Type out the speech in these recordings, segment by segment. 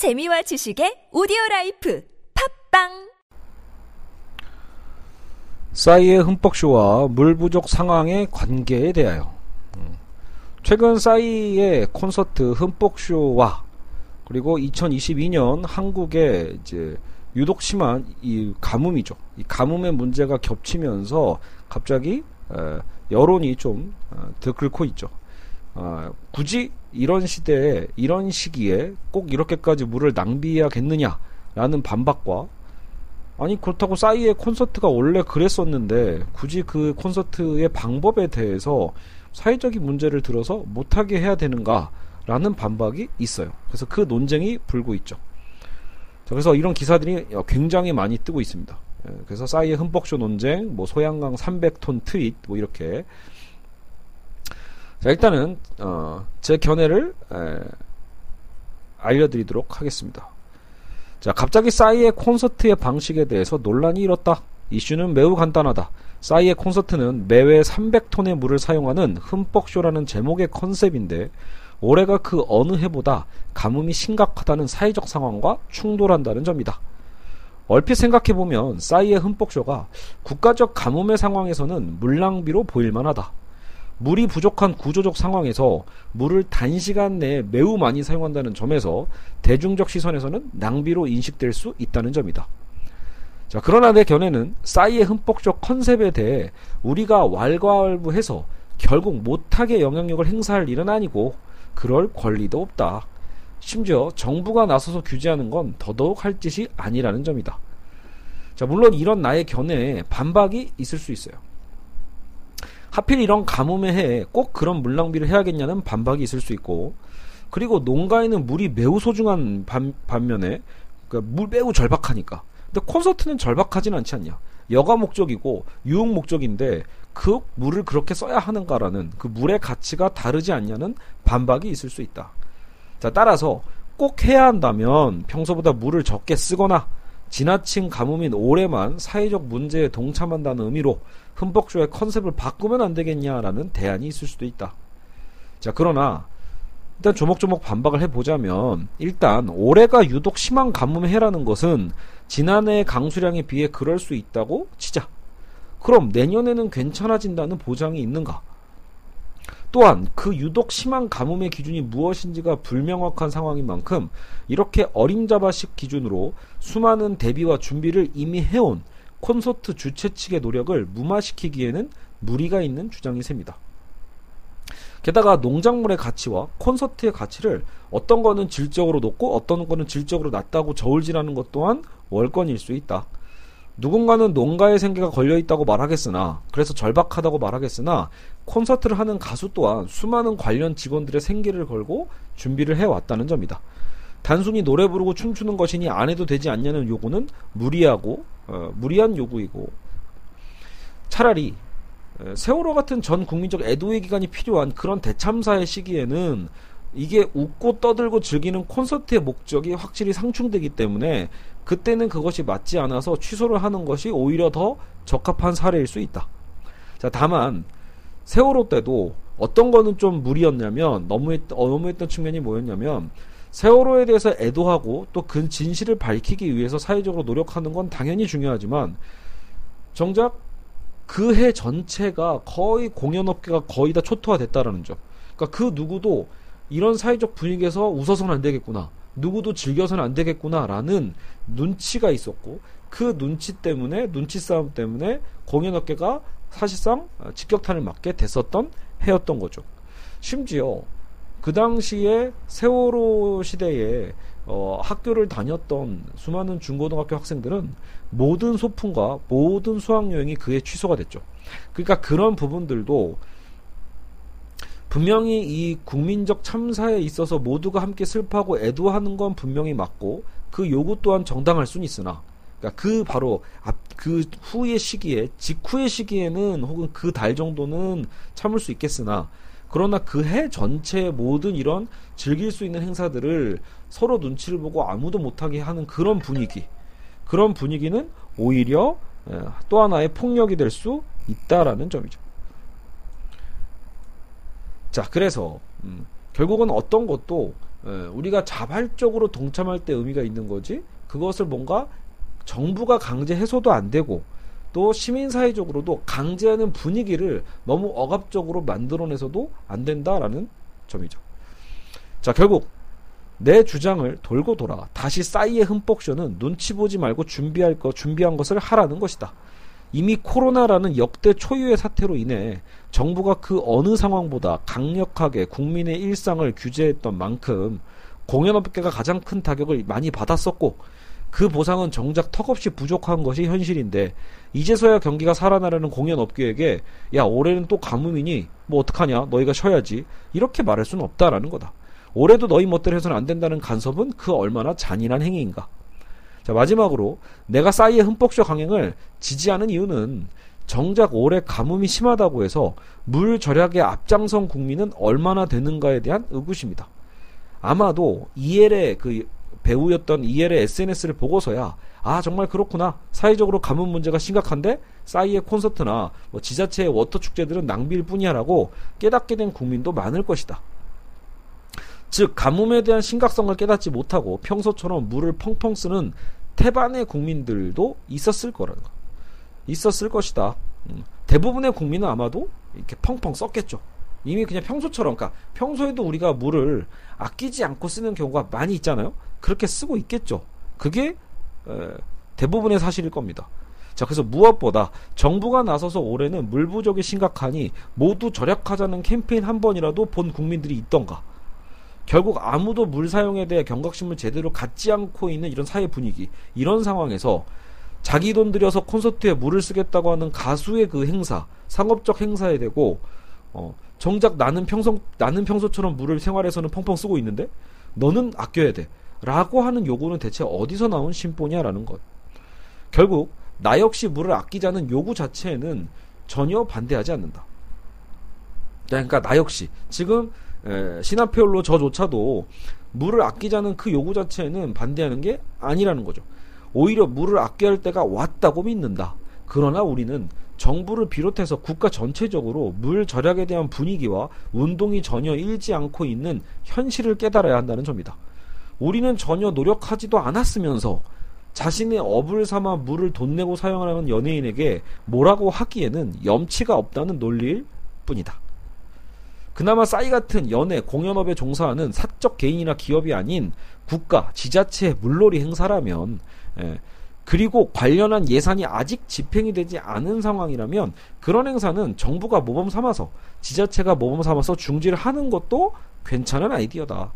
재미와 지식의 오디오 라이프 팟빵 싸이의 흠뻑쇼와 물 부족 상황의 관계에 대하여 음. 최근 싸이의 콘서트 흠뻑쇼와 그리고 2022년 한국의 이제 유독 심한 이 가뭄이죠. 이 가뭄의 문제가 겹치면서 갑자기 여론이 좀 어, 들끓고 있죠. 아, 굳이 이런 시대에 이런 시기에 꼭 이렇게까지 물을 낭비해야겠느냐라는 반박과 아니 그렇다고 싸이의 콘서트가 원래 그랬었는데 굳이 그 콘서트의 방법에 대해서 사회적인 문제를 들어서 못하게 해야 되는가라는 반박이 있어요. 그래서 그 논쟁이 불고 있죠. 자, 그래서 이런 기사들이 굉장히 많이 뜨고 있습니다. 예, 그래서 싸이의 흠뻑쇼 논쟁, 뭐 소양강 300톤 트윗, 뭐 이렇게 자, 일단은 어, 제 견해를 에, 알려드리도록 하겠습니다. 자, 갑자기 싸이의 콘서트의 방식에 대해서 논란이 일었다. 이슈는 매우 간단하다. 싸이의 콘서트는 매회 300톤의 물을 사용하는 흠뻑쇼라는 제목의 컨셉인데 올해가 그 어느 해보다 가뭄이 심각하다는 사회적 상황과 충돌한다는 점이다. 얼핏 생각해보면 싸이의 흠뻑쇼가 국가적 가뭄의 상황에서는 물낭비로 보일만하다. 물이 부족한 구조적 상황에서 물을 단시간 내에 매우 많이 사용한다는 점에서 대중적 시선에서는 낭비로 인식될 수 있다는 점이다. 자, 그러나 내 견해는 싸이의 흠뻑적 컨셉에 대해 우리가 왈가왈부해서 결국 못하게 영향력을 행사할 일은 아니고 그럴 권리도 없다. 심지어 정부가 나서서 규제하는 건 더더욱 할 짓이 아니라는 점이다. 자, 물론 이런 나의 견해에 반박이 있을 수 있어요. 하필 이런 가뭄의 해에 꼭 그런 물 낭비를 해야겠냐는 반박이 있을 수 있고 그리고 농가에는 물이 매우 소중한 반, 반면에 그러니까 물 매우 절박하니까. 근데 콘서트는 절박하진 않지 않냐. 여가 목적이고 유흥 목적인데 그 물을 그렇게 써야 하는가라는 그 물의 가치가 다르지 않냐는 반박이 있을 수 있다. 자 따라서 꼭 해야 한다면 평소보다 물을 적게 쓰거나 지나친 가뭄인 올해만 사회적 문제에 동참한다는 의미로 흠뻑쇼의 컨셉을 바꾸면 안 되겠냐라는 대안이 있을 수도 있다. 자, 그러나 일단 조목조목 반박을 해보자면 일단 올해가 유독 심한 가뭄의 해라는 것은 지난해의 강수량에 비해 그럴 수 있다고 치자. 그럼 내년에는 괜찮아진다는 보장이 있는가? 또한 그 유독 심한 가뭄의 기준이 무엇인지가 불명확한 상황인 만큼 이렇게 어림잡아식 기준으로 수많은 대비와 준비를 이미 해온 콘서트 주최 측의 노력을 무마시키기에는 무리가 있는 주장이 셉니다. 게다가 농작물의 가치와 콘서트의 가치를 어떤 거는 질적으로 높고 어떤 거는 질적으로 낮다고 저울질하는 것 또한 월권일 수 있다. 누군가는 농가의 생계가 걸려 있다고 말하겠으나 그래서 절박하다고 말하겠으나 콘서트를 하는 가수 또한 수많은 관련 직원들의 생계를 걸고 준비를 해왔다는 점이다. 단순히 노래 부르고 춤추는 것이니 안 해도 되지 않냐는 요구는 무리하고 어, 무리한 요구이고 차라리 세월호 같은 전 국민적 애도의 기간이 필요한 그런 대참사의 시기에는 이게 웃고 떠들고 즐기는 콘서트의 목적이 확실히 상충되기 때문에 그때는 그것이 맞지 않아서 취소를 하는 것이 오히려 더 적합한 사례일 수 있다. 자, 다만 세월호 때도 어떤 거는 좀 무리였냐면 너무했, 어, 너무했던 측면이 뭐였냐면 세월호에 대해서 애도하고 또 그 진실을 밝히기 위해서 사회적으로 노력하는 건 당연히 중요하지만 정작 그 해 전체가 거의 공연업계가 거의 다 초토화됐다라는 점. 그러니까 그 누구도 이런 사회적 분위기에서 웃어서는 안 되겠구나. 누구도 즐겨서는 안 되겠구나라는 눈치가 있었고 그 눈치 때문에 눈치 싸움 때문에 공연 업계가 사실상 직격탄을 맞게 됐었던 해였던 거죠. 심지어 그 당시에 세월호 시대에 어, 학교를 다녔던 수많은 중고등학교 학생들은 모든 소풍과 모든 수학여행이 그에 취소가 됐죠. 그러니까 그런 부분들도 분명히 이 국민적 참사에 있어서 모두가 함께 슬퍼하고 애도하는 건 분명히 맞고 그 요구 또한 정당할 수는 있으나 그러니까 그 바로 앞 그 후의 시기에 직후의 시기에는 혹은 그 달 정도는 참을 수 있겠으나 그러나 그 해 전체 모든 이런 즐길 수 있는 행사들을 서로 눈치를 보고 아무도 못하게 하는 그런 분위기 그런 분위기는 오히려 또 하나의 폭력이 될 수 있다라는 점이죠. 자, 그래서 음, 결국은 어떤 것도 예, 우리가 자발적으로 동참할 때 의미가 있는 거지 그것을 뭔가 정부가 강제 해소도 안 되고 또 시민사회적으로도 강제하는 분위기를 너무 억압적으로 만들어내서도 안 된다라는 점이죠. 자, 결국 내 주장을 돌고 돌아 다시 싸이의 흠뻑쇼는 눈치 보지 말고 준비할 것, 준비한 것을 하라는 것이다. 이미 코로나라는 역대 초유의 사태로 인해 정부가 그 어느 상황보다 강력하게 국민의 일상을 규제했던 만큼 공연업계가 가장 큰 타격을 많이 받았었고 그 보상은 정작 턱없이 부족한 것이 현실인데 이제서야 경기가 살아나려는 공연업계에게 야 올해는 또 가뭄이니 뭐 어떡하냐 너희가 쉬어야지 이렇게 말할 수는 없다라는 거다. 올해도 너희 멋대로 해서는 안 된다는 간섭은 그 얼마나 잔인한 행위인가. 자 마지막으로 내가 싸이의 흠뻑쇼 강행을 지지하는 이유는 정작 올해 가뭄이 심하다고 해서 물 절약에 앞장선 국민은 얼마나 되는가에 대한 의구심이다. 아마도 이엘의 그 배우였던 이엘의 SNS를 보고서야 아 정말 그렇구나 사회적으로 가뭄 문제가 심각한데 싸이의 콘서트나 뭐 지자체의 water 축제들은 낭비일 뿐이야라고 깨닫게 된 국민도 많을 것이다. 즉 가뭄에 대한 심각성을 깨닫지 못하고 평소처럼 물을 펑펑 쓰는 태반의 국민들도 있었을 거라는 거. 있었을 것이다. 음, 대부분의 국민은 아마도 이렇게 펑펑 썼겠죠. 이미 그냥 평소처럼, 그러니까 평소에도 우리가 물을 아끼지 않고 쓰는 경우가 많이 있잖아요. 그렇게 쓰고 있겠죠. 그게 에, 대부분의 사실일 겁니다. 자, 그래서 무엇보다 정부가 나서서 올해는 물 부족이 심각하니 모두 절약하자는 캠페인 한 번이라도 본 국민들이 있던가. 결국 아무도 물 사용에 대해 경각심을 제대로 갖지 않고 있는 이런 사회 분위기, 이런 상황에서 자기 돈 들여서 콘서트에 물을 쓰겠다고 하는 가수의 그 행사, 상업적 행사에 대고 어, 정작 나는 평소 나는 평소처럼 물을 생활에서는 펑펑 쓰고 있는데 너는 아껴야 돼. 라고 하는 요구는 대체 어디서 나온 심보냐라는 것. 결국 나 역시 물을 아끼자는 요구 자체에는 전혀 반대하지 않는다. 그러니까 나 역시 지금 시나페올로 저조차도 물을 아끼자는 그 요구 자체에는 반대하는 게 아니라는 거죠. 오히려 물을 아껴야 할 때가 왔다고 믿는다. 그러나 우리는 정부를 비롯해서 국가 전체적으로 물 절약에 대한 분위기와 운동이 전혀 일지 않고 있는 현실을 깨달아야 한다는 점이다. 우리는 전혀 노력하지도 않았으면서 자신의 업을 삼아 물을 돈 내고 사용하는 연예인에게 뭐라고 하기에는 염치가 없다는 논리일 뿐이다. 그나마 싸이 같은 연예, 공연업에 종사하는 사적 개인이나 기업이 아닌 국가, 지자체 물놀이 행사라면 예, 그리고 관련한 예산이 아직 집행이 되지 않은 상황이라면 그런 행사는 정부가 모범 삼아서 지자체가 모범 삼아서 중지를 하는 것도 괜찮은 아이디어다.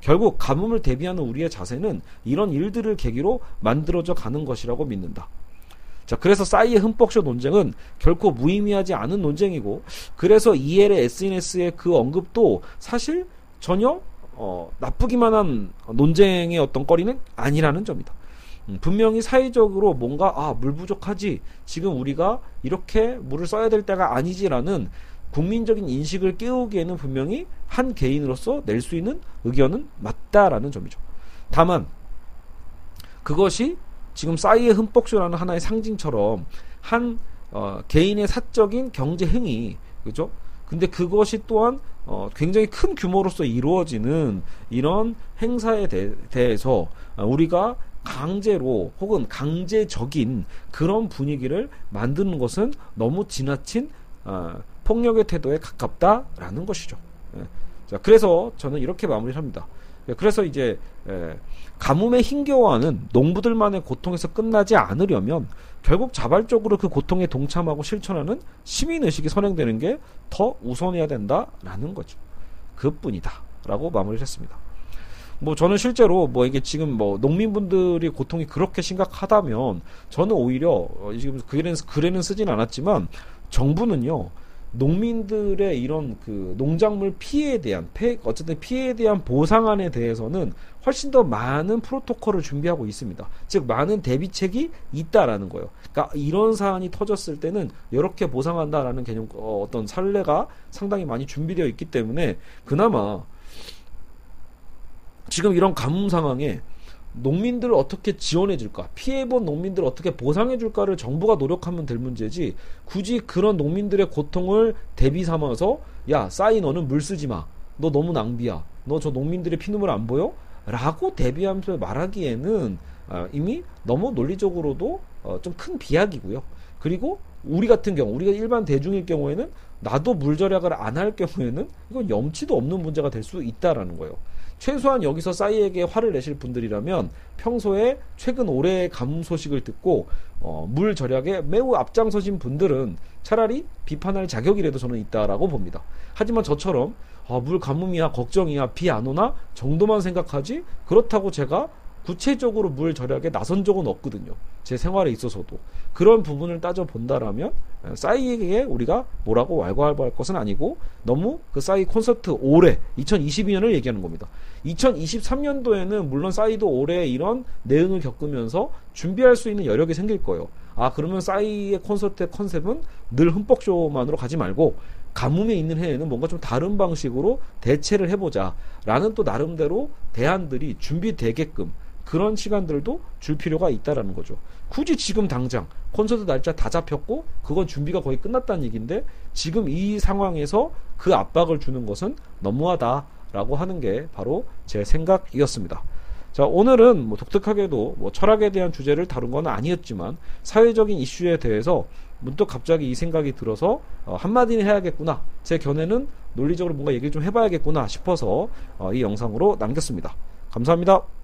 결국 가뭄을 대비하는 우리의 자세는 이런 일들을 계기로 만들어져 가는 것이라고 믿는다. 자, 그래서 싸이의 흠뻑쇼 논쟁은 결코 무의미하지 않은 논쟁이고, 그래서 EL의 SNS의 그 언급도 사실 전혀 어, 나쁘기만 한 논쟁의 어떤 거리는 아니라는 점이다. 음, 분명히 사회적으로 뭔가 아 물 부족하지 지금 우리가 이렇게 물을 써야 될 때가 아니지라는 국민적인 인식을 깨우기에는 분명히 한 개인으로서 낼 수 있는 의견은 맞다라는 점이죠. 다만 그것이 지금 싸이의 흠뻑쇼라는 하나의 상징처럼 한 어, 개인의 사적인 경제 행위 그죠? 근데 그것이 또한 어, 굉장히 큰 규모로서 이루어지는 이런 행사에 대, 해서 우리가 강제로 혹은 강제적인 그런 분위기를 만드는 것은 너무 지나친 어, 폭력의 태도에 가깝다라는 것이죠. 예. 자, 그래서 저는 이렇게 마무리를 합니다. 예, 그래서 이제 예, 가뭄에 힘겨워하는 농부들만의 고통에서 끝나지 않으려면 결국 자발적으로 그 고통에 동참하고 실천하는 시민 의식이 선행되는 게 더 우선해야 된다라는 거죠. 그뿐이다 라고 마무리를 했습니다. 뭐 저는 실제로 뭐 이게 지금 뭐 농민분들이 고통이 그렇게 심각하다면 저는 오히려 어, 지금 글에는 글에는 쓰진 않았지만 정부는요 농민들의 이런 그 농작물 피해에 대한 폐, 어쨌든 피해에 대한 보상안에 대해서는 훨씬 더 많은 프로토콜을 준비하고 있습니다. 즉 많은 대비책이 있다라는 거예요. 그러니까 이런 사안이 터졌을 때는 이렇게 보상한다라는 개념 어, 어떤 선례가 상당히 많이 준비되어 있기 때문에 그나마 지금 이런 가뭄 상황에 농민들을 어떻게 지원해 줄까? 피해본 농민들을 어떻게 보상해 줄까를 정부가 노력하면 될 문제지 굳이 그런 농민들의 고통을 대비 삼아서 야, 싸이 너는 물 쓰지 마. 너 너무 낭비야. 너 저 농민들의 피눈물 안 보여? 라고 대비하면서 말하기에는 아, 이미 너무 논리적으로도 어, 좀큰 비약이고요. 그리고 우리 같은 경우, 우리가 일반 대중일 경우에는 나도 물 절약을 안 할 경우에는 이건 염치도 없는 문제가 될 수 있다라는 거예요. 최소한 여기서 싸이에게 화를 내실 분들이라면 평소에 최근 올해의 가뭄 소식을 듣고 어, 물 절약에 매우 앞장서신 분들은 차라리 비판할 자격이라도 저는 있다라고 봅니다. 하지만 저처럼 아, 물 가뭄이야 걱정이야 비 안 오나 정도만 생각하지 그렇다고 제가 구체적으로 물 절약에 나선 적은 없거든요. 제 생활에 있어서도 그런 부분을 따져 본다라면 싸이에게 우리가 뭐라고 왈가왈부할 것은 아니고 너무 그 싸이 콘서트 올해 2022년을 얘기하는 겁니다. 2023년도에는 물론 싸이도 올해 이런 내응을 겪으면서 준비할 수 있는 여력이 생길 거예요. 아 그러면 싸이의 콘서트의 컨셉은 늘 흠뻑쇼만으로 가지 말고 가뭄에 있는 해에는 뭔가 좀 다른 방식으로 대체를 해보자 라는 또 나름대로 대안들이 준비되게끔 그런 시간들도 줄 필요가 있다라는 거죠. 굳이 지금 당장 콘서트 날짜 다 잡혔고 그건 준비가 거의 끝났다는 얘기인데 지금 이 상황에서 그 압박을 주는 것은 너무하다라고 하는 게 바로 제 생각이었습니다. 자, 오늘은 뭐 독특하게도 뭐 철학에 대한 주제를 다룬 건 아니었지만 사회적인 이슈에 대해서 문득 갑자기 이 생각이 들어서 어, 한마디는 해야겠구나. 제 견해는 논리적으로 뭔가 얘기를 좀 해봐야겠구나 싶어서 어, 이 영상으로 남겼습니다. 감사합니다.